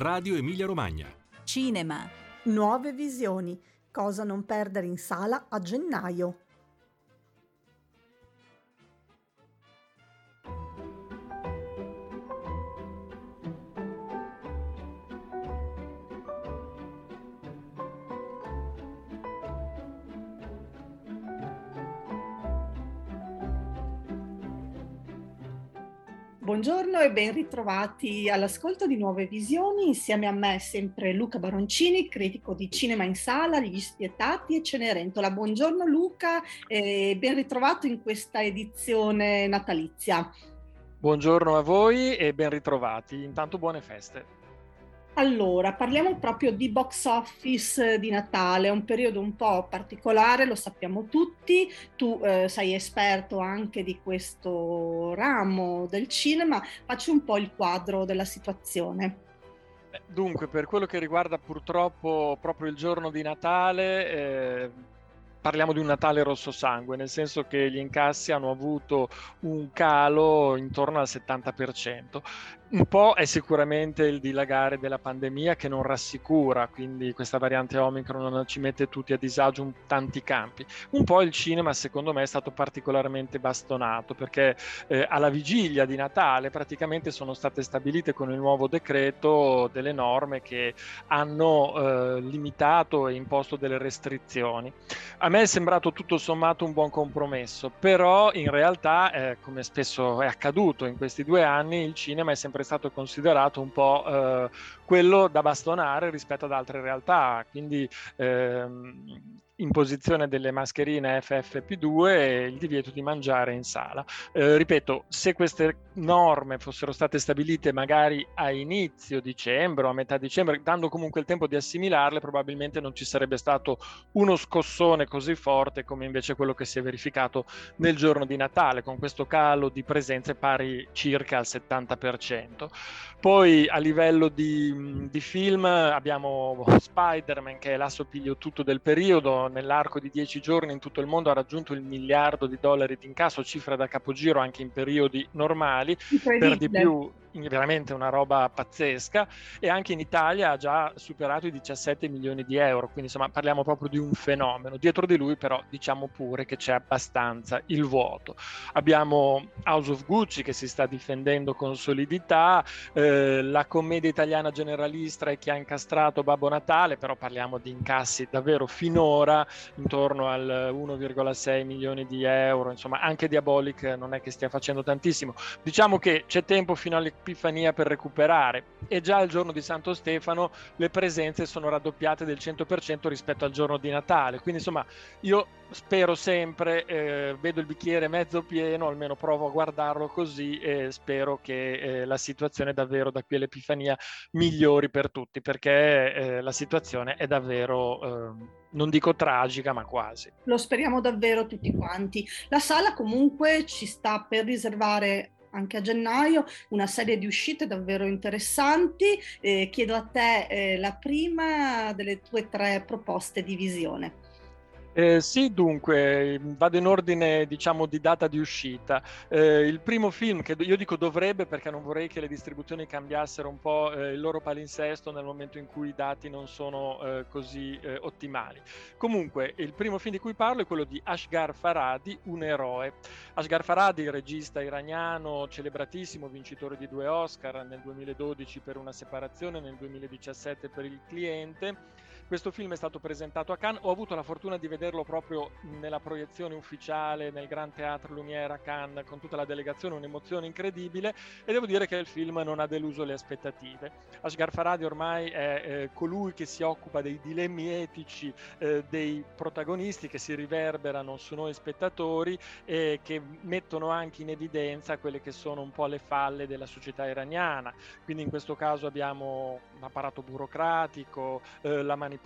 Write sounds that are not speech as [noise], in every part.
Radio Emilia Romagna. Cinema. Nuove visioni. Cosa non perdere in sala a gennaio. Buongiorno e ben ritrovati all'ascolto di Nuove Visioni. Insieme a me sempre Luca Baroncini, critico di Cinema in Sala, Gli Spietati e Cenerentola. Buongiorno Luca e ben ritrovato in questa edizione natalizia. Buongiorno a voi e ben ritrovati. Intanto buone feste. Allora, parliamo proprio di box office di Natale, è un periodo un po' particolare, lo sappiamo tutti, tu eh, sei esperto anche di questo ramo del cinema, facci un po' il quadro della situazione. Dunque, per quello che riguarda purtroppo proprio il giorno di Natale, eh, parliamo di un Natale rosso sangue, nel senso che gli incassi hanno avuto un calo intorno al 70%. Un po' è sicuramente il dilagare della pandemia che non rassicura, quindi questa variante Omicron ci mette tutti a disagio in tanti campi. Un po' il cinema secondo me è stato particolarmente bastonato perché eh, alla vigilia di Natale praticamente sono state stabilite con il nuovo decreto delle norme che hanno eh, limitato e imposto delle restrizioni. A me è sembrato tutto sommato un buon compromesso, però in realtà, eh, come spesso è accaduto in questi due anni, il cinema è sempre sempre stato considerato un po' eh, quello da bastonare rispetto ad altre realtà, quindi ehm, imposizione delle mascherine FFP2 e il divieto di mangiare in sala. Eh, ripeto, se queste norme fossero state stabilite magari a inizio dicembre o a metà dicembre, dando comunque il tempo di assimilarle, probabilmente non ci sarebbe stato uno scossone così forte come invece quello che si è verificato nel giorno di Natale, con questo calo di presenze pari circa al 70%. Poi a livello di, di film abbiamo Spider-Man che è l'assopiglio tutto del periodo, nell'arco di dieci giorni in tutto il mondo ha raggiunto il miliardo di dollari di incasso, cifra da capogiro anche in periodi normali, per di più veramente una roba pazzesca e anche in Italia ha già superato i 17 milioni di euro, quindi insomma parliamo proprio di un fenomeno. Dietro di lui però diciamo pure che c'è abbastanza il vuoto. Abbiamo House of Gucci che si sta difendendo con solidità, eh, la commedia italiana generalista che ha incastrato Babbo Natale, però parliamo di incassi davvero finora intorno al 1,6 milioni di euro, insomma anche Diabolic non è che stia facendo tantissimo. Diciamo che c'è tempo fino alle Epifania per recuperare e già il giorno di Santo Stefano le presenze sono raddoppiate del 100% rispetto al giorno di Natale. Quindi insomma io spero sempre, eh, vedo il bicchiere mezzo pieno, almeno provo a guardarlo così e spero che eh, la situazione davvero da qui all'Epifania migliori per tutti perché eh, la situazione è davvero ehm, non dico tragica, ma quasi. Lo speriamo davvero tutti quanti. La sala comunque ci sta per riservare anche a gennaio, una serie di uscite davvero interessanti. Eh, chiedo a te eh, la prima delle tue tre proposte di visione. Eh, sì, dunque, vado in ordine, diciamo, di data di uscita. Eh, il primo film, che io dico dovrebbe perché non vorrei che le distribuzioni cambiassero un po' eh, il loro palinsesto nel momento in cui i dati non sono eh, così eh, ottimali. Comunque, il primo film di cui parlo è quello di Ashgar Faradi, Un eroe. Ashgar Faradi, regista iraniano, celebratissimo, vincitore di due Oscar nel 2012 per una separazione, nel 2017 per il cliente questo film è stato presentato a Cannes, ho avuto la fortuna di vederlo proprio nella proiezione ufficiale nel Gran Teatro Lumière a Cannes con tutta la delegazione, un'emozione incredibile e devo dire che il film non ha deluso le aspettative. Ashgar Faradi ormai è eh, colui che si occupa dei dilemmi etici eh, dei protagonisti che si riverberano su noi spettatori e che mettono anche in evidenza quelle che sono un po' le falle della società iraniana. Quindi in questo caso abbiamo l'apparato burocratico, eh, la manipolazione,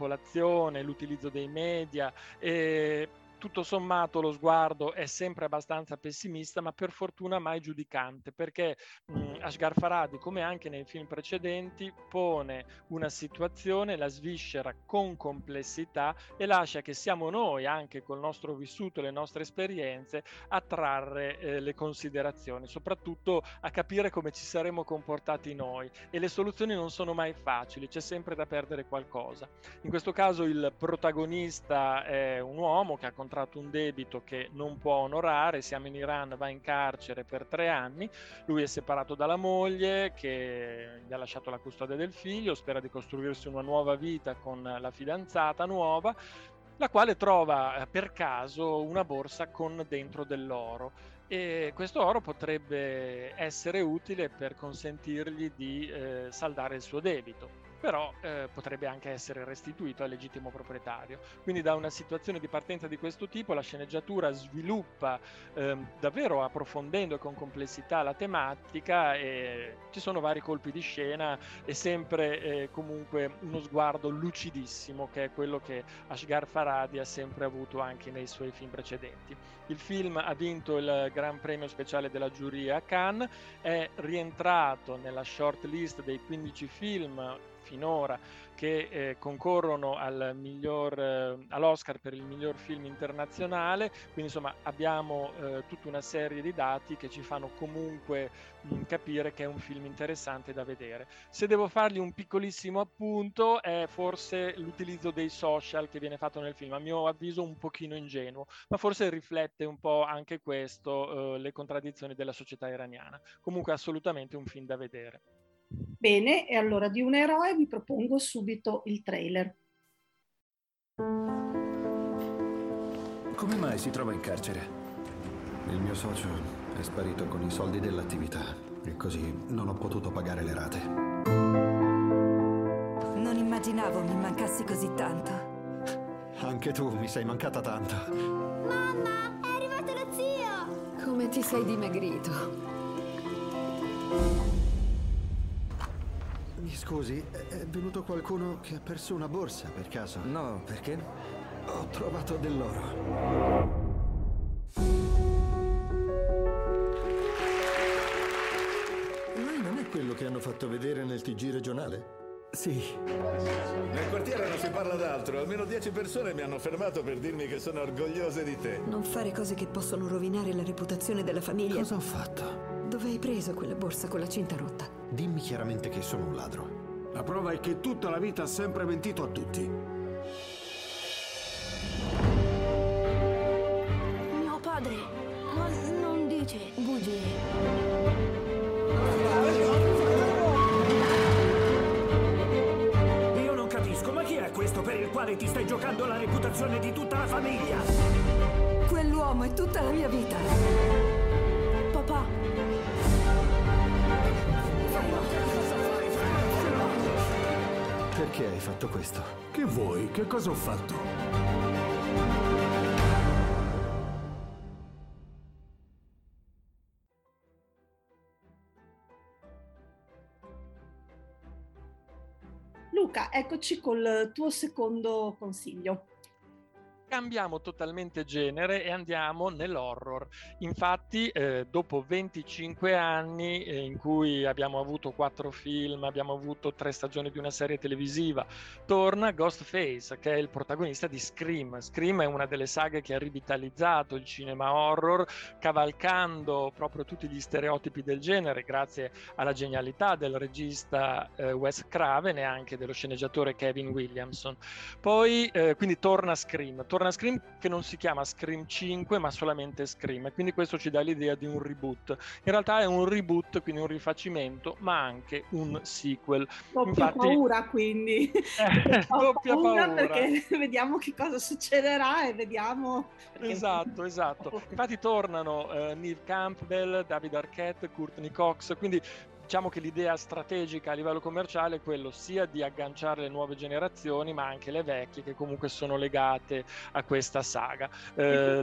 l'utilizzo dei media e tutto sommato lo sguardo è sempre abbastanza pessimista, ma per fortuna mai giudicante, perché mh, Ashgar Faradi, come anche nei film precedenti, pone una situazione, la sviscera con complessità e lascia che siamo noi, anche col nostro vissuto e le nostre esperienze, a trarre eh, le considerazioni, soprattutto a capire come ci saremmo comportati noi. E le soluzioni non sono mai facili, c'è sempre da perdere qualcosa. In questo caso il protagonista è un uomo che ha contratto un debito che non può onorare, siamo in Iran, va in carcere per tre anni, lui è separato dalla moglie che gli ha lasciato la custodia del figlio, spera di costruirsi una nuova vita con la fidanzata nuova, la quale trova eh, per caso una borsa con dentro dell'oro. E questo oro potrebbe essere utile per consentirgli di eh, saldare il suo debito però eh, potrebbe anche essere restituito al legittimo proprietario. Quindi da una situazione di partenza di questo tipo la sceneggiatura sviluppa eh, davvero approfondendo con complessità la tematica e ci sono vari colpi di scena e sempre eh, comunque uno sguardo lucidissimo che è quello che Ashgar Faradi ha sempre avuto anche nei suoi film precedenti. Il film ha vinto il Gran Premio Speciale della giuria a Cannes, è rientrato nella short list dei 15 film finora che eh, concorrono al miglior, eh, all'Oscar per il miglior film internazionale, quindi insomma abbiamo eh, tutta una serie di dati che ci fanno comunque mh, capire che è un film interessante da vedere. Se devo fargli un piccolissimo appunto è forse l'utilizzo dei social che viene fatto nel film, a mio avviso un pochino ingenuo, ma forse riflette un po' anche questo, eh, le contraddizioni della società iraniana. Comunque assolutamente un film da vedere. Bene, e allora di un eroe vi propongo subito il trailer. Come mai si trova in carcere? Il mio socio è sparito con i soldi dell'attività e così non ho potuto pagare le rate. Non immaginavo mi mancassi così tanto. Anche tu mi sei mancata tanto. Mamma, è arrivato lo zio! Come ti sei dimagrito? Scusi, è venuto qualcuno che ha perso una borsa per caso? No, perché? Ho trovato dell'oro. Lei non è quello che hanno fatto vedere nel TG regionale? Sì. Nel quartiere non si parla d'altro. Almeno dieci persone mi hanno fermato per dirmi che sono orgogliose di te. Non fare cose che possono rovinare la reputazione della famiglia. Cosa ho fatto? Dove hai preso quella borsa con la cinta rotta? Dimmi chiaramente che sono un ladro. La prova è che tutta la vita ha sempre mentito a tutti. Mio padre non, non dice bugie. Io non capisco, ma chi è questo per il quale ti stai giocando la reputazione di tutta la famiglia? Quell'uomo è tutta la mia vita. Perché hai fatto questo? Che vuoi? Che cosa ho fatto? Luca, eccoci col tuo secondo consiglio. Cambiamo totalmente genere e andiamo nell'horror. Infatti, eh, dopo 25 anni eh, in cui abbiamo avuto quattro film, abbiamo avuto tre stagioni di una serie televisiva, torna Ghostface, che è il protagonista di Scream. Scream è una delle saghe che ha rivitalizzato il cinema horror, cavalcando proprio tutti gli stereotipi del genere, grazie alla genialità del regista eh, Wes Craven e anche dello sceneggiatore Kevin Williamson. Poi, eh, quindi torna Scream, torna Scream che non si chiama Scream 5 ma solamente Scream e quindi questo ci dà l'idea di un reboot. In realtà è un reboot, quindi un rifacimento, ma anche un sequel. Doppia Infatti- paura quindi. [laughs] Eh, Ho doppia paura. perché [laughs] vediamo che cosa succederà e vediamo... perché- Esatto, [laughs] esatto. Infatti tornano eh, Neve Campbell, David Arquette, Courtney Cox, quindi diciamo che l'idea strategica a livello commerciale è quello sia di agganciare le nuove generazioni, ma anche le vecchie che comunque sono legate a questa saga. Eh,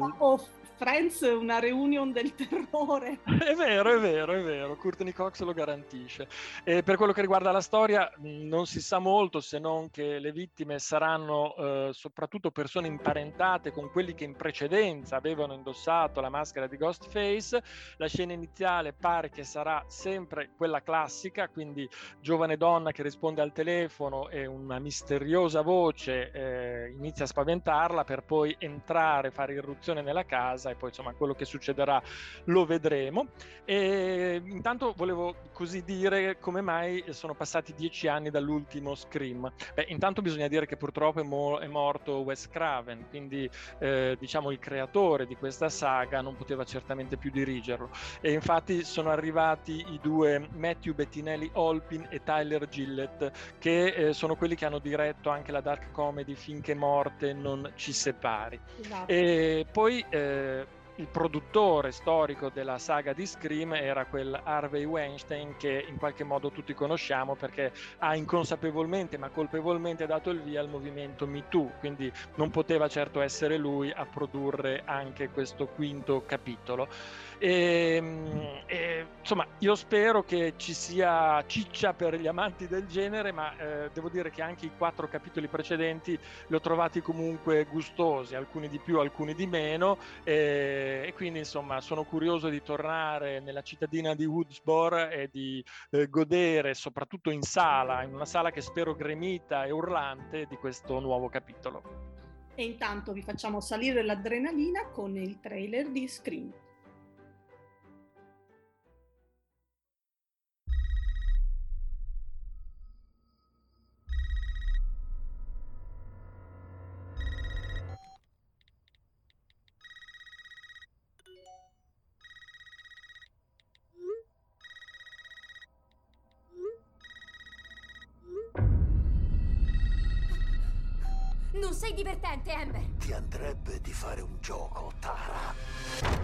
Friends una reunion del [laughs] terrore. È vero, è vero, è vero, Courtney Cox lo garantisce. E per quello che riguarda la storia non si sa molto se non che le vittime saranno eh, soprattutto persone imparentate con quelli che in precedenza avevano indossato la maschera di Ghostface. La scena iniziale pare che sarà sempre quella classica, quindi giovane donna che risponde al telefono e una misteriosa voce eh, inizia a spaventarla per poi entrare, fare irruzione nella casa e poi insomma quello che succederà lo vedremo. E intanto volevo così dire come mai sono passati dieci anni dall'ultimo Scream. Beh, intanto bisogna dire che purtroppo è, mo- è morto Wes Craven, quindi eh, diciamo il creatore di questa saga non poteva certamente più dirigerlo. E infatti sono arrivati i due Matthew Bettinelli Olpin e Tyler Gillett, che eh, sono quelli che hanno diretto anche la dark comedy Finché morte non ci separi. Esatto. E poi eh, il produttore storico della saga di Scream era quel Harvey Weinstein che in qualche modo tutti conosciamo perché ha inconsapevolmente ma colpevolmente dato il via al movimento Me Too, quindi non poteva certo essere lui a produrre anche questo quinto capitolo. E, ehm, e, insomma, io spero che ci sia ciccia per gli amanti del genere, ma eh, devo dire che anche i quattro capitoli precedenti li ho trovati comunque gustosi, alcuni di più, alcuni di meno, e, e quindi insomma sono curioso di tornare nella cittadina di Woodsboro e di eh, godere, soprattutto in sala, in una sala che spero gremita e urlante, di questo nuovo capitolo. E intanto vi facciamo salire l'adrenalina con il trailer di Scream. Non sei divertente, Amber! Ti andrebbe di fare un gioco, Tara.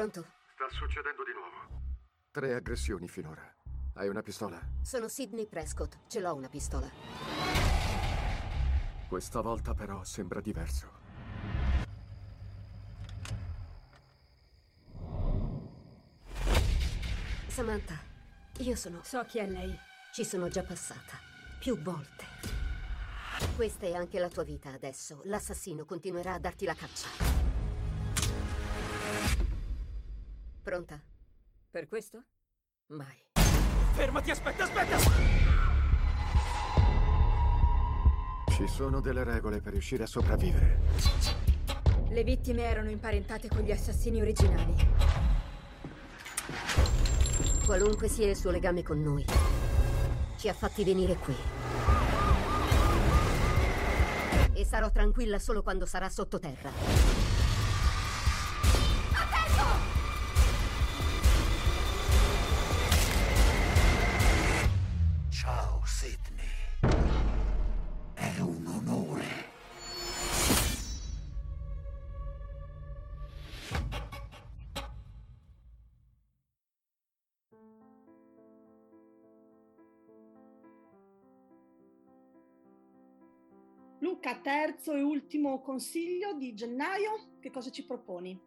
Pronto? Sta succedendo di nuovo. Tre aggressioni finora. Hai una pistola? Sono Sidney Prescott. Ce l'ho una pistola. Questa volta però sembra diverso. Samantha, io sono... So chi è lei. Ci sono già passata. Più volte. Questa è anche la tua vita adesso. L'assassino continuerà a darti la caccia. Pronta? Per questo? Mai. Fermati, aspetta, aspetta! Ci sono delle regole per riuscire a sopravvivere. Le vittime erano imparentate con gli assassini originali. Qualunque sia il suo legame con noi, ci ha fatti venire qui. E sarò tranquilla solo quando sarà sottoterra. Luca, terzo e ultimo consiglio di gennaio, che cosa ci proponi?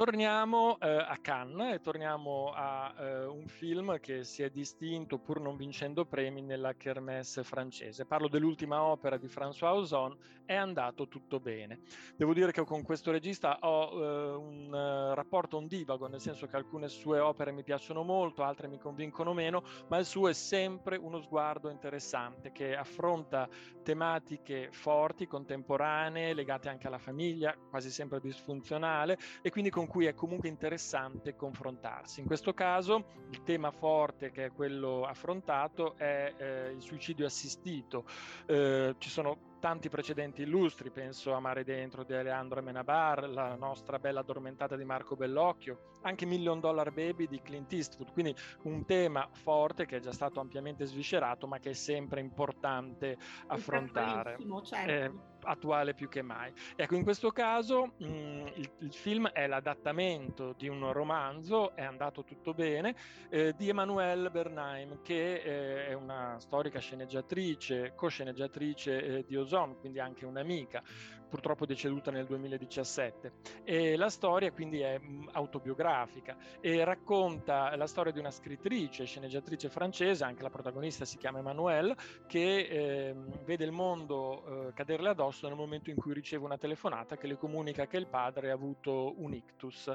Torniamo eh, a Cannes e torniamo a eh, un film che si è distinto pur non vincendo premi nella Kermesse francese. Parlo dell'ultima opera di François Ozon, È andato tutto bene. Devo dire che con questo regista ho eh, un uh, rapporto ondivago, nel senso che alcune sue opere mi piacciono molto, altre mi convincono meno, ma il suo è sempre uno sguardo interessante che affronta tematiche forti, contemporanee, legate anche alla famiglia, quasi sempre disfunzionale, e quindi con cui è comunque interessante confrontarsi. In questo caso il tema forte che è quello affrontato è eh, il suicidio assistito. Eh, ci sono tanti precedenti illustri, penso a Mare Dentro di Alejandro Amenabar, la nostra bella addormentata di Marco Bellocchio, anche Million Dollar Baby di Clint Eastwood, quindi un tema forte che è già stato ampiamente sviscerato ma che è sempre importante affrontare. Certo. Eh, attuale più che mai. Ecco, in questo caso mh, mm, il, il, film è l'adattamento di un romanzo, è andato tutto bene, eh, di Emmanuelle Bernheim, che eh, è una storica sceneggiatrice, co-sceneggiatrice eh, di Ozon, quindi anche un'amica, purtroppo deceduta nel 2017. E la storia quindi è mm, autobiografica e racconta la storia di una scrittrice, sceneggiatrice francese, anche la protagonista si chiama Emmanuelle, che ehm, vede il mondo eh, caderle addosso nel momento in cui riceve una telefonata che le comunica che il padre ha avuto un ictus.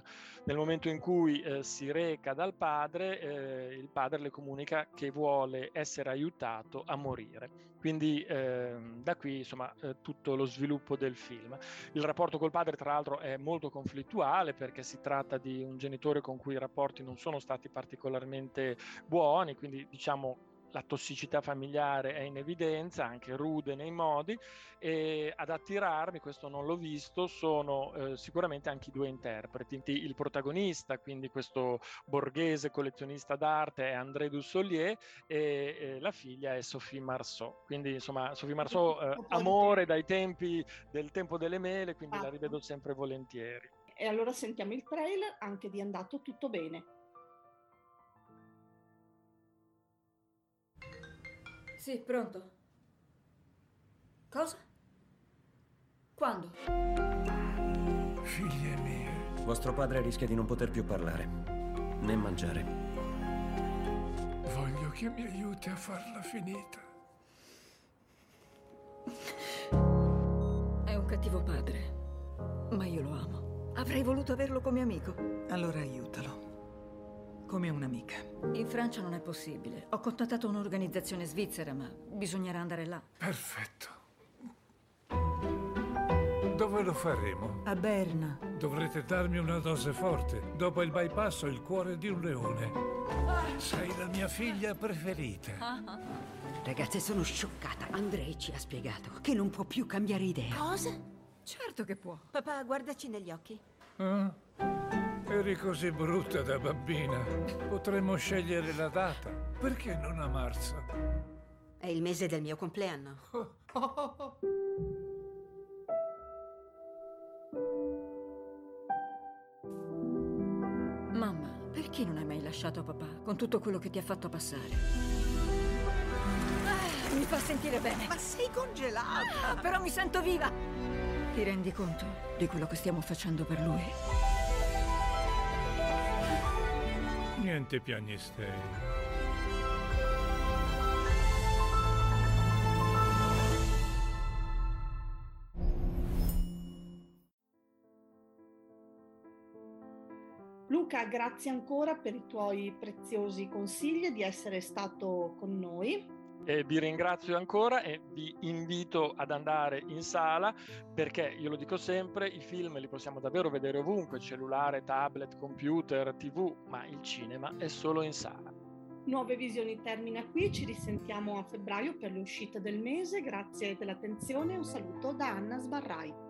Nel momento in cui eh, si reca dal padre, eh, il padre le comunica che vuole essere aiutato a morire. Quindi eh, da qui insomma eh, tutto lo sviluppo del film. Il rapporto col padre tra l'altro è molto conflittuale perché si tratta di un genitore con cui i rapporti non sono stati particolarmente buoni, quindi diciamo la tossicità familiare è in evidenza, anche rude nei modi, e ad attirarmi, questo non l'ho visto, sono eh, sicuramente anche i due interpreti. Il protagonista, quindi questo borghese collezionista d'arte, è André Dussolier e, e la figlia è Sophie Marceau. Quindi insomma, Sophie Marceau, eh, amore dai tempi del tempo delle mele, quindi ah. la rivedo sempre volentieri. E allora sentiamo il trailer anche di Andato tutto bene. Sì, pronto. Cosa? Quando? Figlie mie. Vostro padre rischia di non poter più parlare, né mangiare. Voglio che mi aiuti a farla finita. È un cattivo padre, ma io lo amo. Avrei voluto averlo come amico. Allora aiutalo come un'amica. In Francia non è possibile. Ho contattato un'organizzazione svizzera, ma bisognerà andare là. Perfetto. Dove lo faremo? A Berna. Dovrete darmi una dose forte. Dopo il bypass ho il cuore di un leone. Sei la mia figlia preferita. Ragazze, sono scioccata. Andrei ci ha spiegato che non può più cambiare idea. Cosa? Certo che può. Papà, guardaci negli occhi. Ah? Eri così brutta da bambina. Potremmo scegliere la data. Perché non a marzo? È il mese del mio compleanno. [laughs] Mamma, perché non hai mai lasciato papà con tutto quello che ti ha fatto passare? Ah, mi fa sentire bene. Ma sei congelata! Ah, però mi sento viva! Ti rendi conto di quello che stiamo facendo per lui? Niente piagnistei. Luca, grazie ancora per i tuoi preziosi consigli di essere stato con noi. Eh, vi ringrazio ancora e vi invito ad andare in sala perché, io lo dico sempre, i film li possiamo davvero vedere ovunque, cellulare, tablet, computer, tv, ma il cinema è solo in sala. Nuove visioni termina qui, ci risentiamo a febbraio per le uscite del mese, grazie dell'attenzione un saluto da Anna Sbarrai.